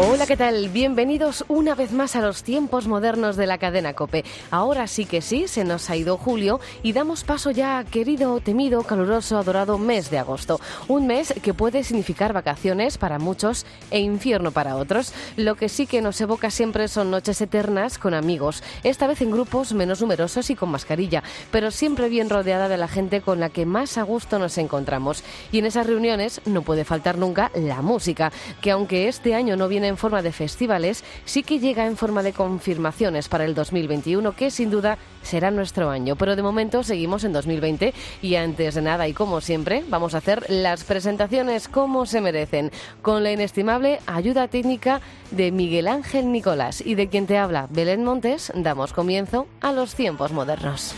Hola, ¿qué tal? Bienvenidos una vez más a los tiempos modernos de la cadena Cope. Ahora sí que sí, se nos ha ido julio y damos paso ya a querido, temido, caluroso, adorado mes de agosto. Un mes que puede significar vacaciones para muchos e infierno para otros. Lo que sí que nos evoca siempre son noches eternas con amigos, esta vez en grupos menos numerosos y con mascarilla, pero siempre bien rodeada de la gente con la que más a gusto nos encontramos. Y en esas reuniones no puede faltar nunca la música, que aunque este año no viene en forma de festivales, sí que llega en forma de confirmaciones para el 2021, que sin duda será nuestro año. Pero de momento seguimos en 2020 y antes de nada y como siempre, vamos a hacer las presentaciones como se merecen, con la inestimable ayuda técnica de Miguel Ángel Nicolás y de quien te habla Belén Montes, damos comienzo a los tiempos modernos.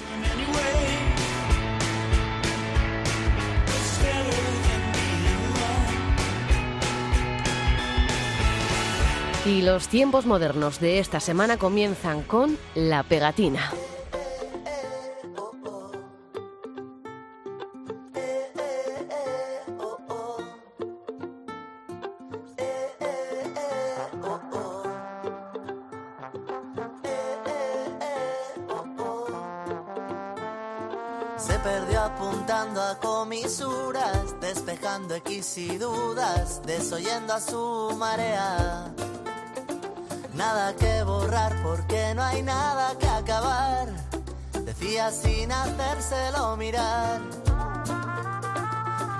Y los tiempos modernos de esta semana comienzan con la pegatina. Se perdió apuntando a comisuras, despejando X y dudas, desoyendo a su marea. Nada que borrar porque no hay nada que acabar, decía sin hacérselo mirar.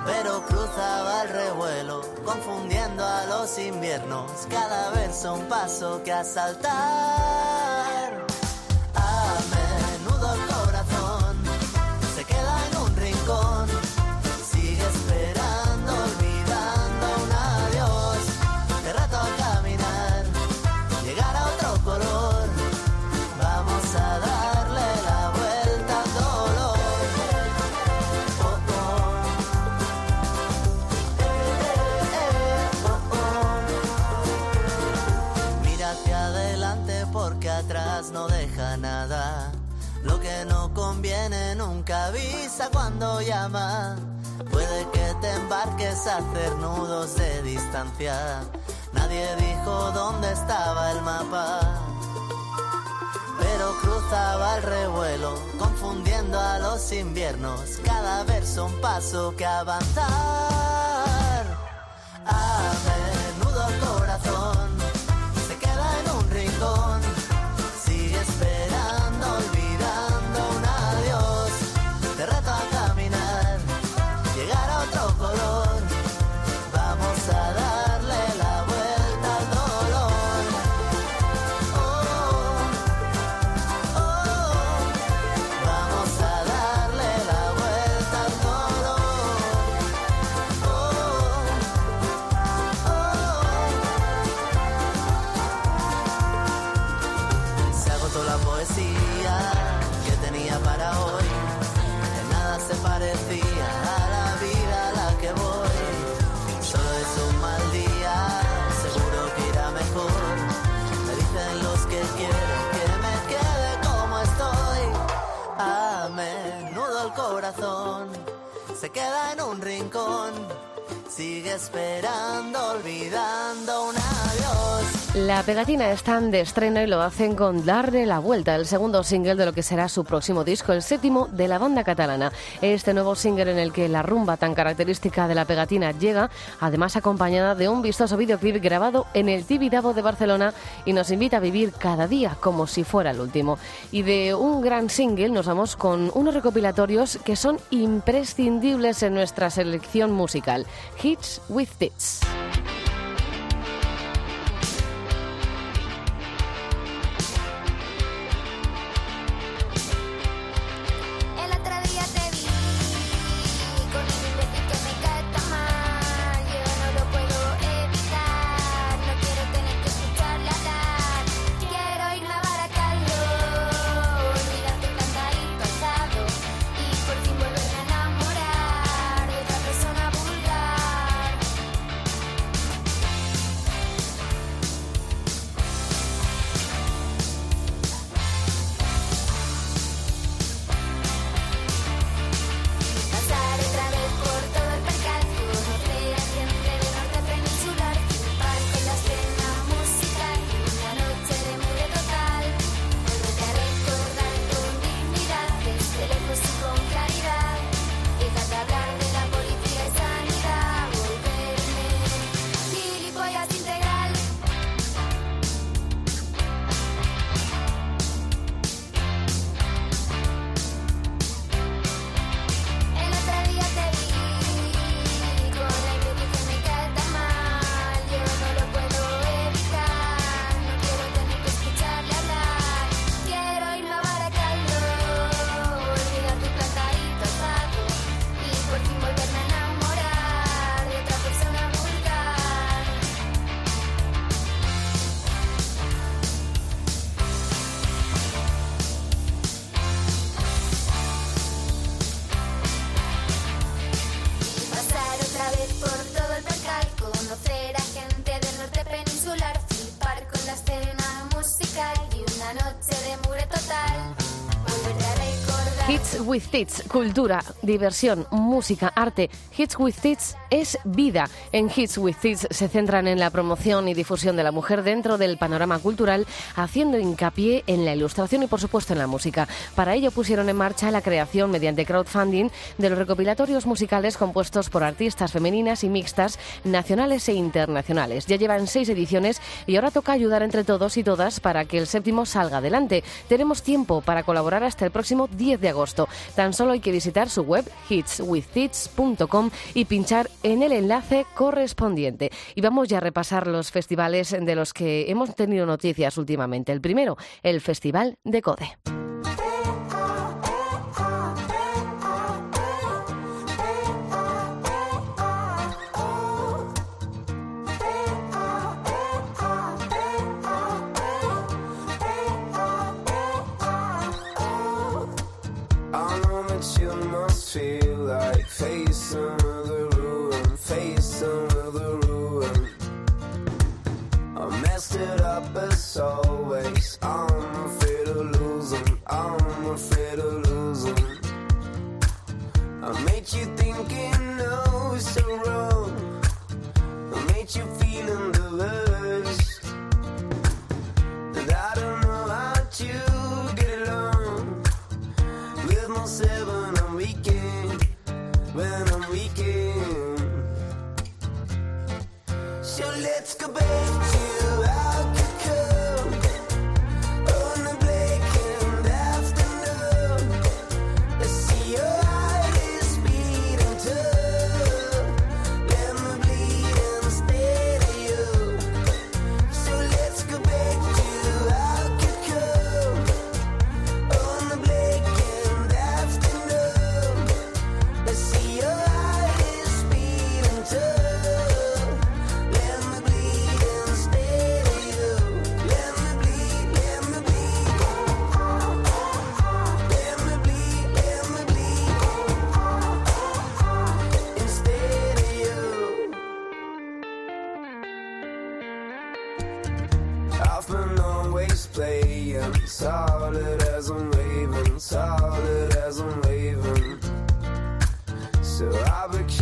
Pero cruzaba el revuelo, confundiendo a los inviernos, cada verso un paso que asaltar. Lo que no conviene nunca avisa cuando llama. Puede que te embarques a hacer nudos de distancia. Nadie dijo dónde estaba el mapa. Pero cruzaba el revuelo, confundiendo a los inviernos. Cada verso un paso que avanzar. A poesía que tenía para hoy. En nada se parecía a la vida a la que voy. Solo es un mal día, seguro que irá mejor. Me dicen los que quieren que me quede como estoy. A menudo el corazón se queda en un rincón. Sigue esperando, olvidando un adiós. La pegatina están de estreno y lo hacen con Darle la Vuelta, el segundo single de lo que será su próximo disco, el séptimo de la banda catalana. Este nuevo single en el que la rumba tan característica de la pegatina llega, además acompañada de un vistoso videoclip grabado en el Tibidabo de Barcelona y nos invita a vivir cada día como si fuera el último. Y de un gran single nos vamos con unos recopilatorios que son imprescindibles en nuestra selección musical, Hits with Tits. Tits, cultura, diversión, música, arte. Hits with Tits es vida. En Hits with Tits se centran en la promoción y difusión de la mujer dentro del panorama cultural, haciendo hincapié en la ilustración y, por supuesto, en la música. Para ello pusieron en marcha la creación mediante crowdfunding de los recopilatorios musicales compuestos por artistas femeninas y mixtas, nacionales e internacionales. Ya llevan seis ediciones y ahora toca ayudar entre todos y todas para que el séptimo salga adelante. Tenemos tiempo para colaborar hasta el próximo 10 de agosto. Tan solo hay que visitar su web y pinchar en el enlace correspondiente. Y vamos ya a repasar los festivales de los que hemos tenido noticias últimamente. El primero, el Festival de Code. it's always I'm afraid of losing, I'm afraid of losing. I made you thinking no so wrong. I made you feeling the worst. And I don't know how to get along with myself when I'm weekend, when I'm weekend. So let's go back.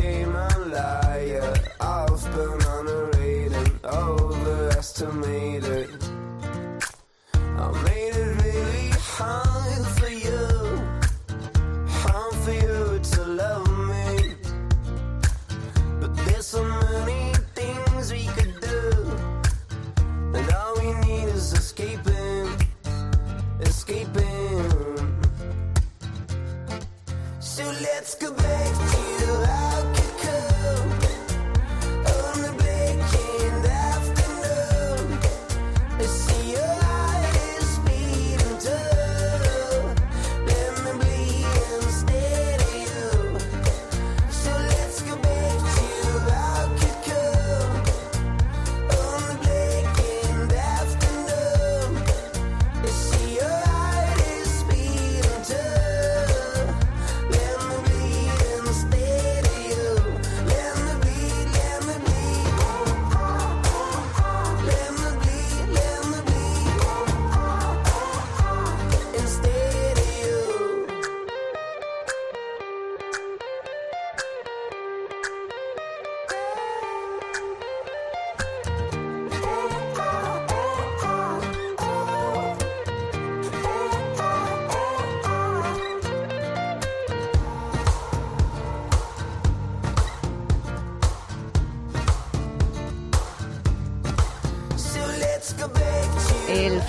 came out.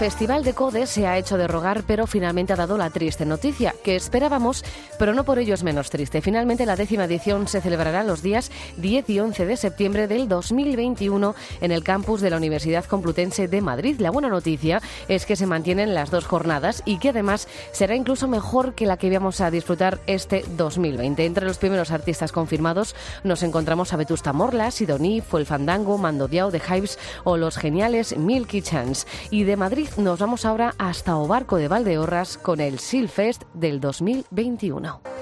Festival de Code se ha hecho de rogar, pero finalmente ha dado la triste noticia, que esperábamos, pero no por ello es menos triste. Finalmente la décima edición se celebrará los días 10 y 11 de septiembre del 2021 en el campus de la Universidad Complutense de Madrid. La buena noticia es que se mantienen las dos jornadas y que además será incluso mejor que la que íbamos a disfrutar este 2020. Entre los primeros artistas confirmados nos encontramos a Vetusta Morla, Sidoní, Fue el Fandango, Mando Diao, The Hypes o los geniales Milky Chance. Y de Madrid nos vamos ahora hasta Obarco de Valdeorras con el Silfest del 2021.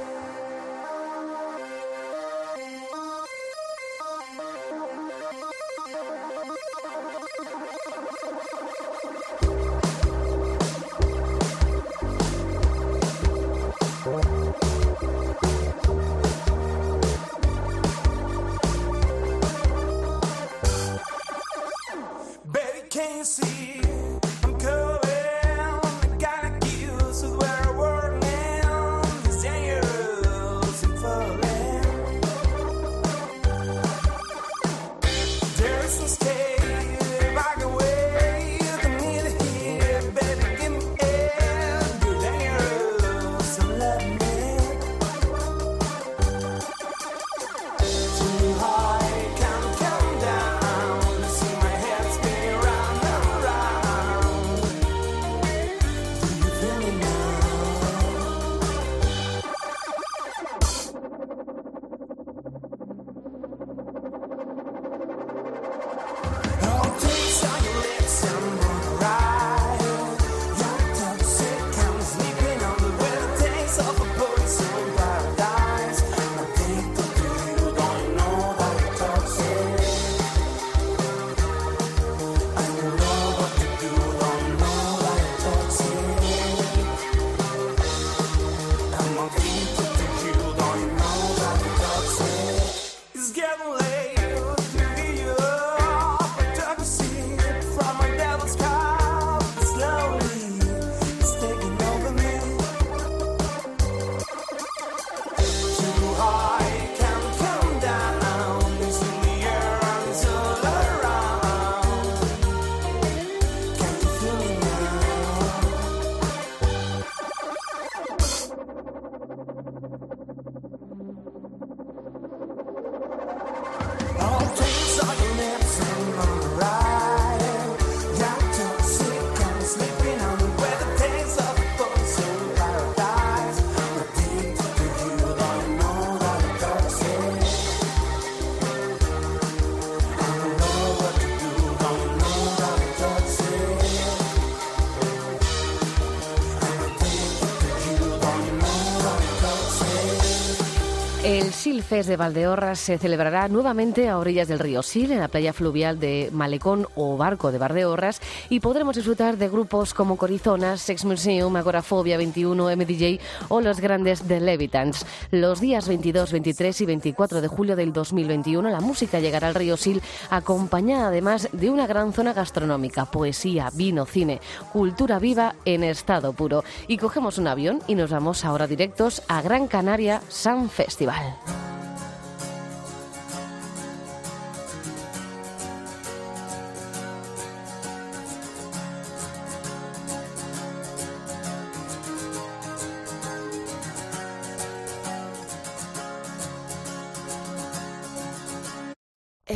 De Valdeorras se celebrará nuevamente a orillas del río Sil, en la playa fluvial de Malecón o Barco de Valdeorras, y podremos disfrutar de grupos como Corizonas, Sex Museum, Agorafobia 21, MDJ o los grandes The Levitans. Los días 22, 23 y 24 de julio del 2021 la música llegará al río Sil acompañada además de una gran zona gastronómica, poesía, vino, cine, cultura viva en estado puro. Y cogemos un avión y nos vamos ahora directos a Gran Canaria Sun Festival.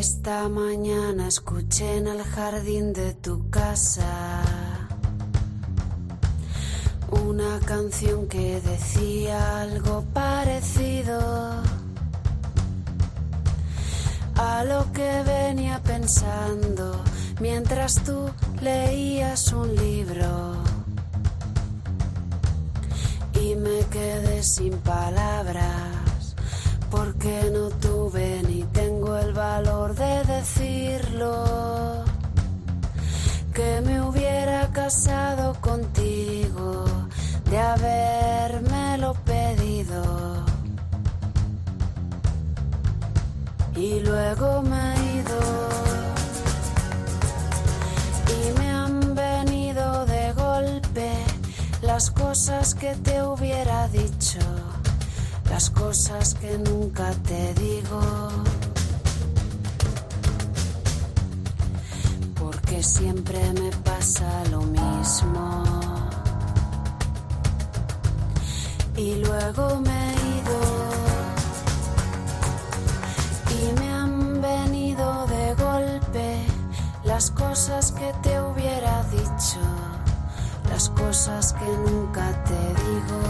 Esta mañana escuché en el jardín de tu casa una canción que decía algo parecido a lo que venía pensando mientras tú leías un libro. Y me quedé sin palabras porque no tuve ni tengo el valor de decirlo. Que me hubiera casado contigo de habérmelo pedido. Y luego me he ido. Y me han venido de golpe las cosas que te hubiera dicho, las cosas que nunca te digo. Porque siempre me pasa lo mismo. Y luego me he ido y me han venido de golpe las cosas que te hubiera dicho, las cosas que nunca te digo.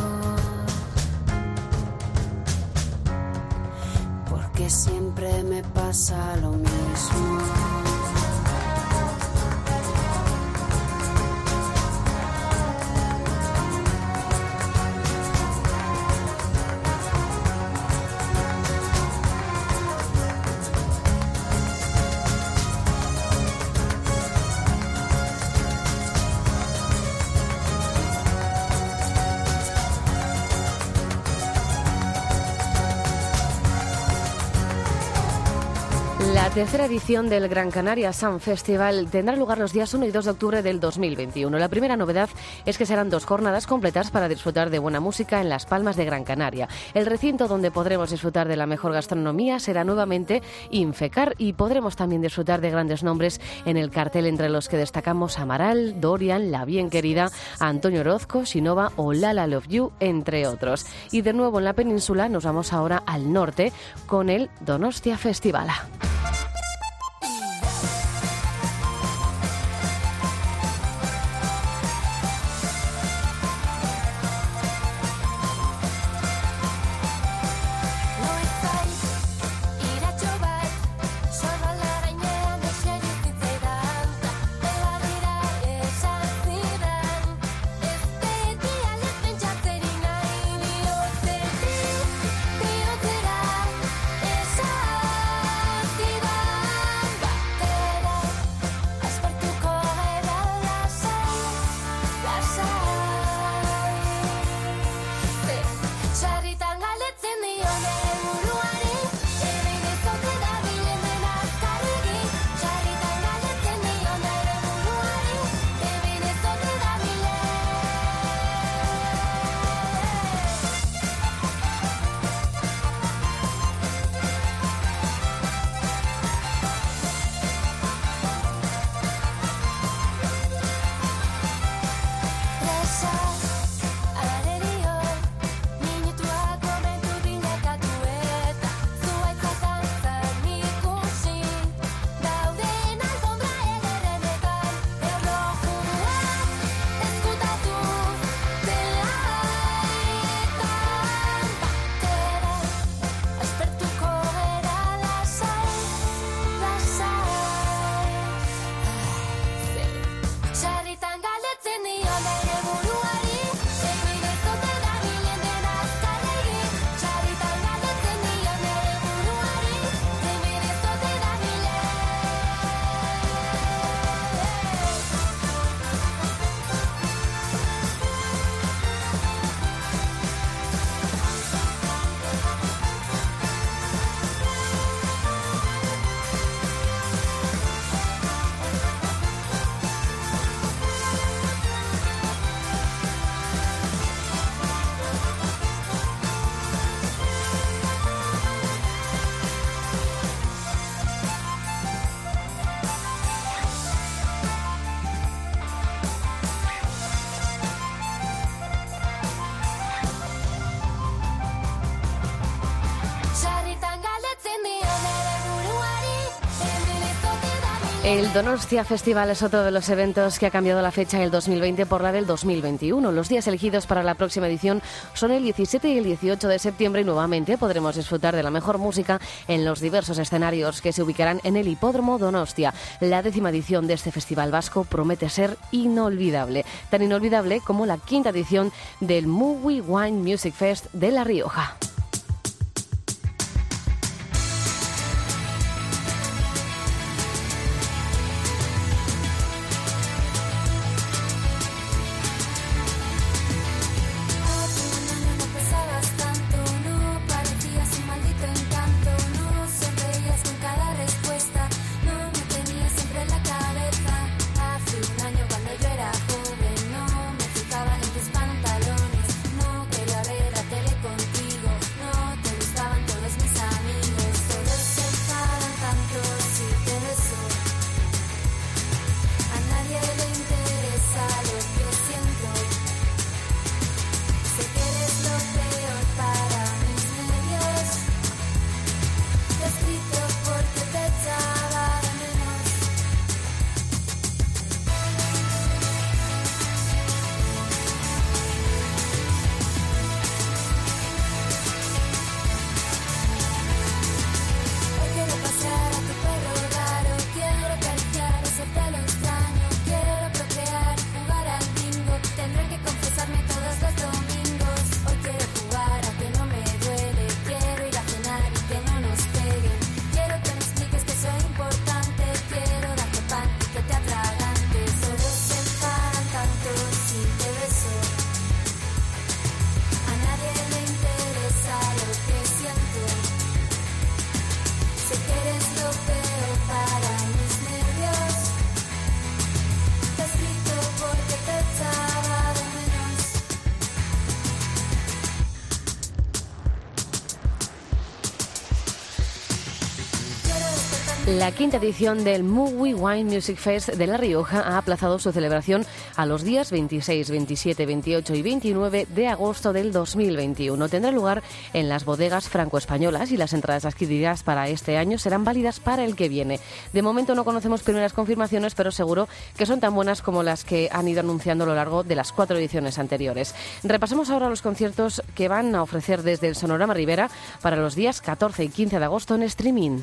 Porque siempre me pasa lo mismo. La tercera edición del Gran Canaria Sun Festival tendrá lugar los días 1 y 2 de octubre del 2021. La primera novedad es que serán dos jornadas completas para disfrutar de buena música en Las Palmas de Gran Canaria. El recinto donde podremos disfrutar de la mejor gastronomía será nuevamente Infecar y podremos también disfrutar de grandes nombres en el cartel entre los que destacamos Amaral, Dorian, La Bien Querida, Antonio Orozco, Sinova o Lala Love You, entre otros. Y de nuevo en la península nos vamos ahora al norte con el Donostia Festivala. El Donostia Festival es otro de los eventos que ha cambiado la fecha del 2020 por la del 2021. Los días elegidos para la próxima edición son el 17 y el 18 de septiembre y nuevamente podremos disfrutar de la mejor música en los diversos escenarios que se ubicarán en el Hipódromo Donostia. La décima edición de este festival vasco promete ser inolvidable, tan inolvidable como la quinta edición del Movie Wine Music Fest de La Rioja. La quinta edición del Movie Wine Music Fest de La Rioja ha aplazado su celebración a los días 26, 27, 28 y 29 de agosto del 2021. Tendrá lugar en las bodegas franco-españolas y las entradas adquiridas para este año serán válidas para el que viene. De momento no conocemos primeras confirmaciones, pero seguro que son tan buenas como las que han ido anunciando a lo largo de las cuatro ediciones anteriores. Repasemos ahora los conciertos que van a ofrecer desde el Sonorama Rivera para los días 14 y 15 de agosto en streaming.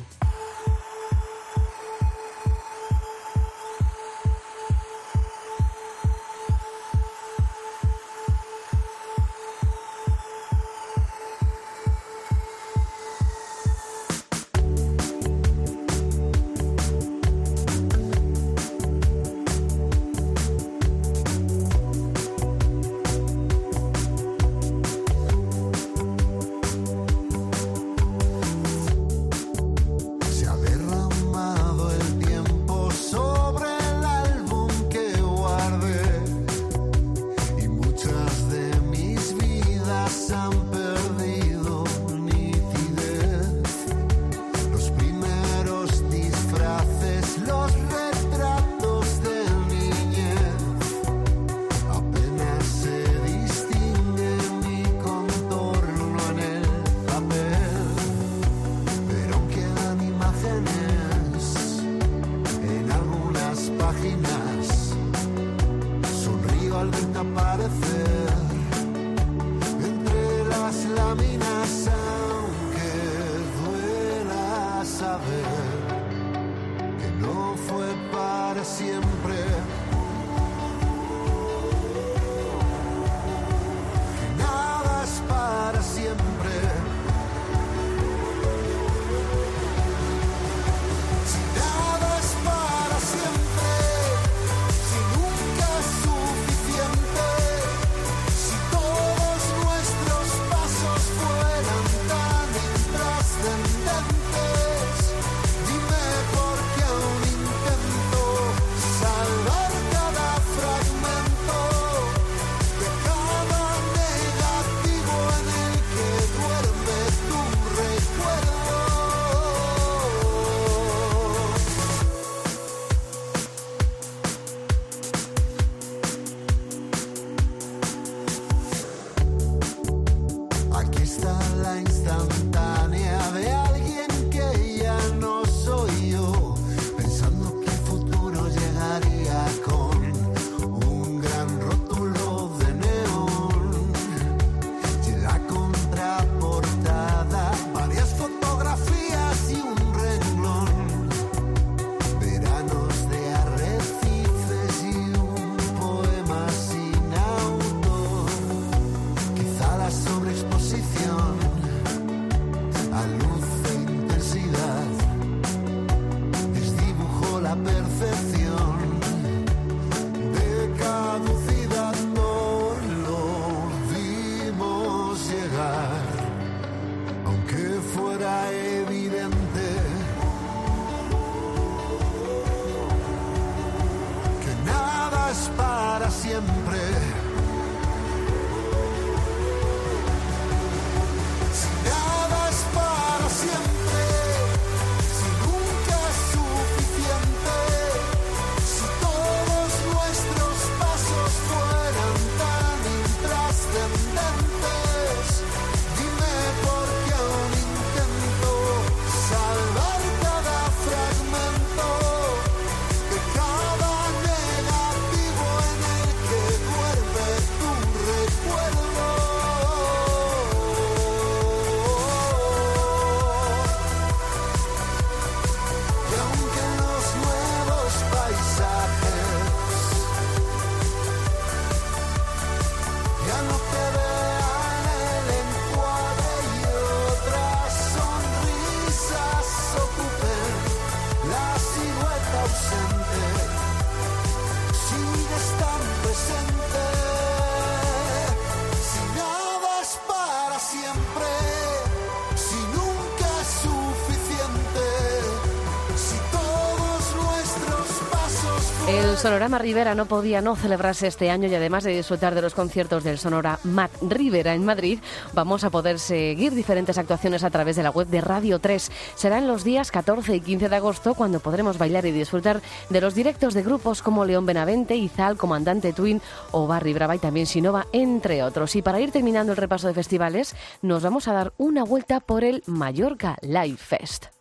Sonorama Rivera no podía no celebrarse este año y además de disfrutar de los conciertos del Sonora Matt Rivera en Madrid, vamos a poder seguir diferentes actuaciones a través de la web de Radio 3. Será en los días 14 y 15 de agosto cuando podremos bailar y disfrutar de los directos de grupos como León Benavente, Izal, Comandante Twin o Barry Brava y también Sinova, entre otros. Y para ir terminando el repaso de festivales, nos vamos a dar una vuelta por el Mallorca Live Fest.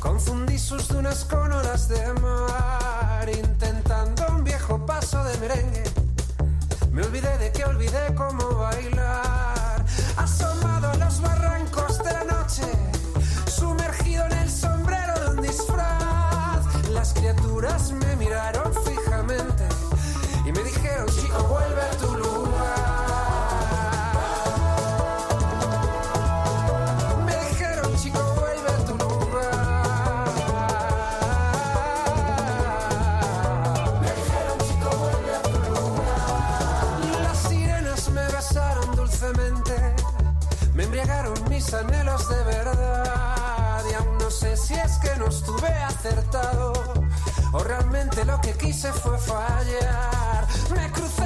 Confundí sus dunas con olas de mar, intentando un viejo paso de merengue. Me olvidé de que olvidé cómo bailar. Asomado a los barrancos de la noche, sumergido en el sombrero de un disfraz, las criaturas me anhelos de verdad. Y aún no sé si es que no estuve acertado o realmente lo que quise fue fallar. Me crucé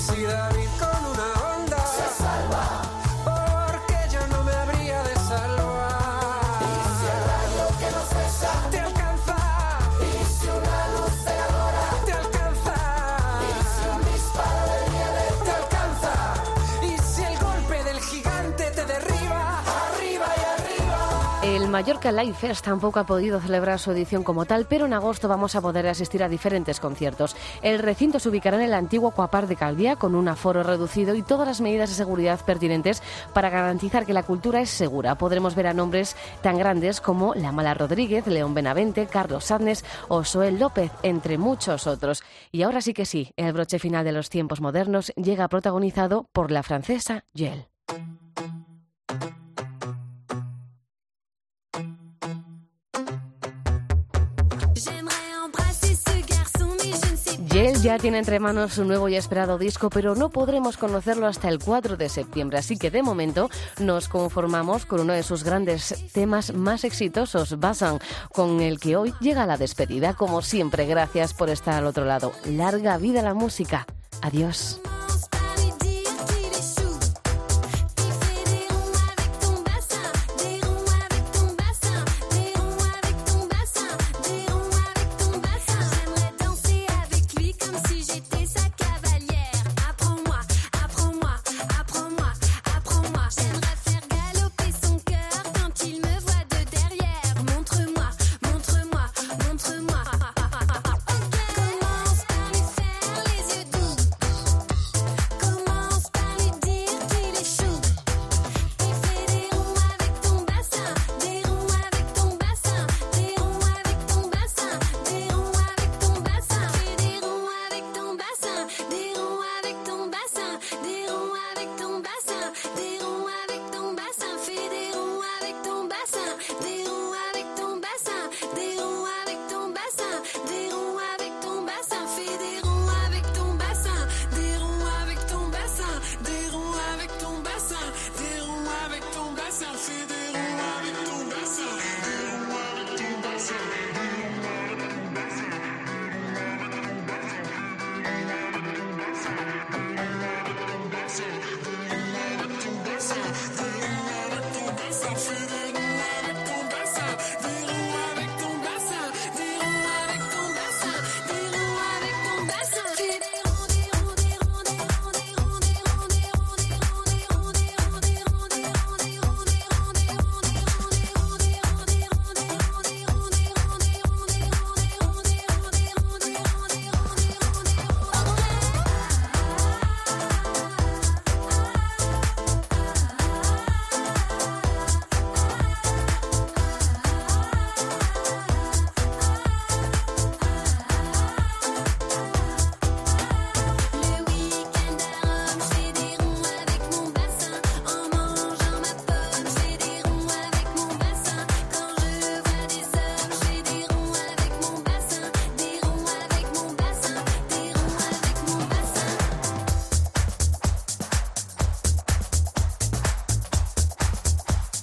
see that? Mallorca Live Fest tampoco ha podido celebrar su edición como tal, pero en agosto vamos a poder asistir a diferentes conciertos. El recinto se ubicará en el antiguo Cuapar de Calvía con un aforo reducido y todas las medidas de seguridad pertinentes para garantizar que la cultura es segura. Podremos ver a nombres tan grandes como La Mala Rodríguez, León Benavente, Carlos Sadnes o Soel López, entre muchos otros. Y ahora sí que sí, el broche final de los tiempos modernos llega protagonizado por la francesa Yel. Ya tiene entre manos su nuevo y esperado disco, pero no podremos conocerlo hasta el 4 de septiembre, así que de momento nos conformamos con uno de sus grandes temas más exitosos, Basan, con el que hoy llega la despedida. Como siempre, gracias por estar al otro lado. Larga vida la música. Adiós.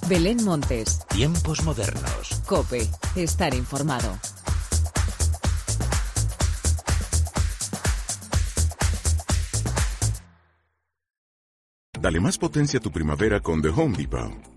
Belén Montes. Tiempos modernos. Cope. Estar informado. Dale más potencia a tu primavera con The Home Depot.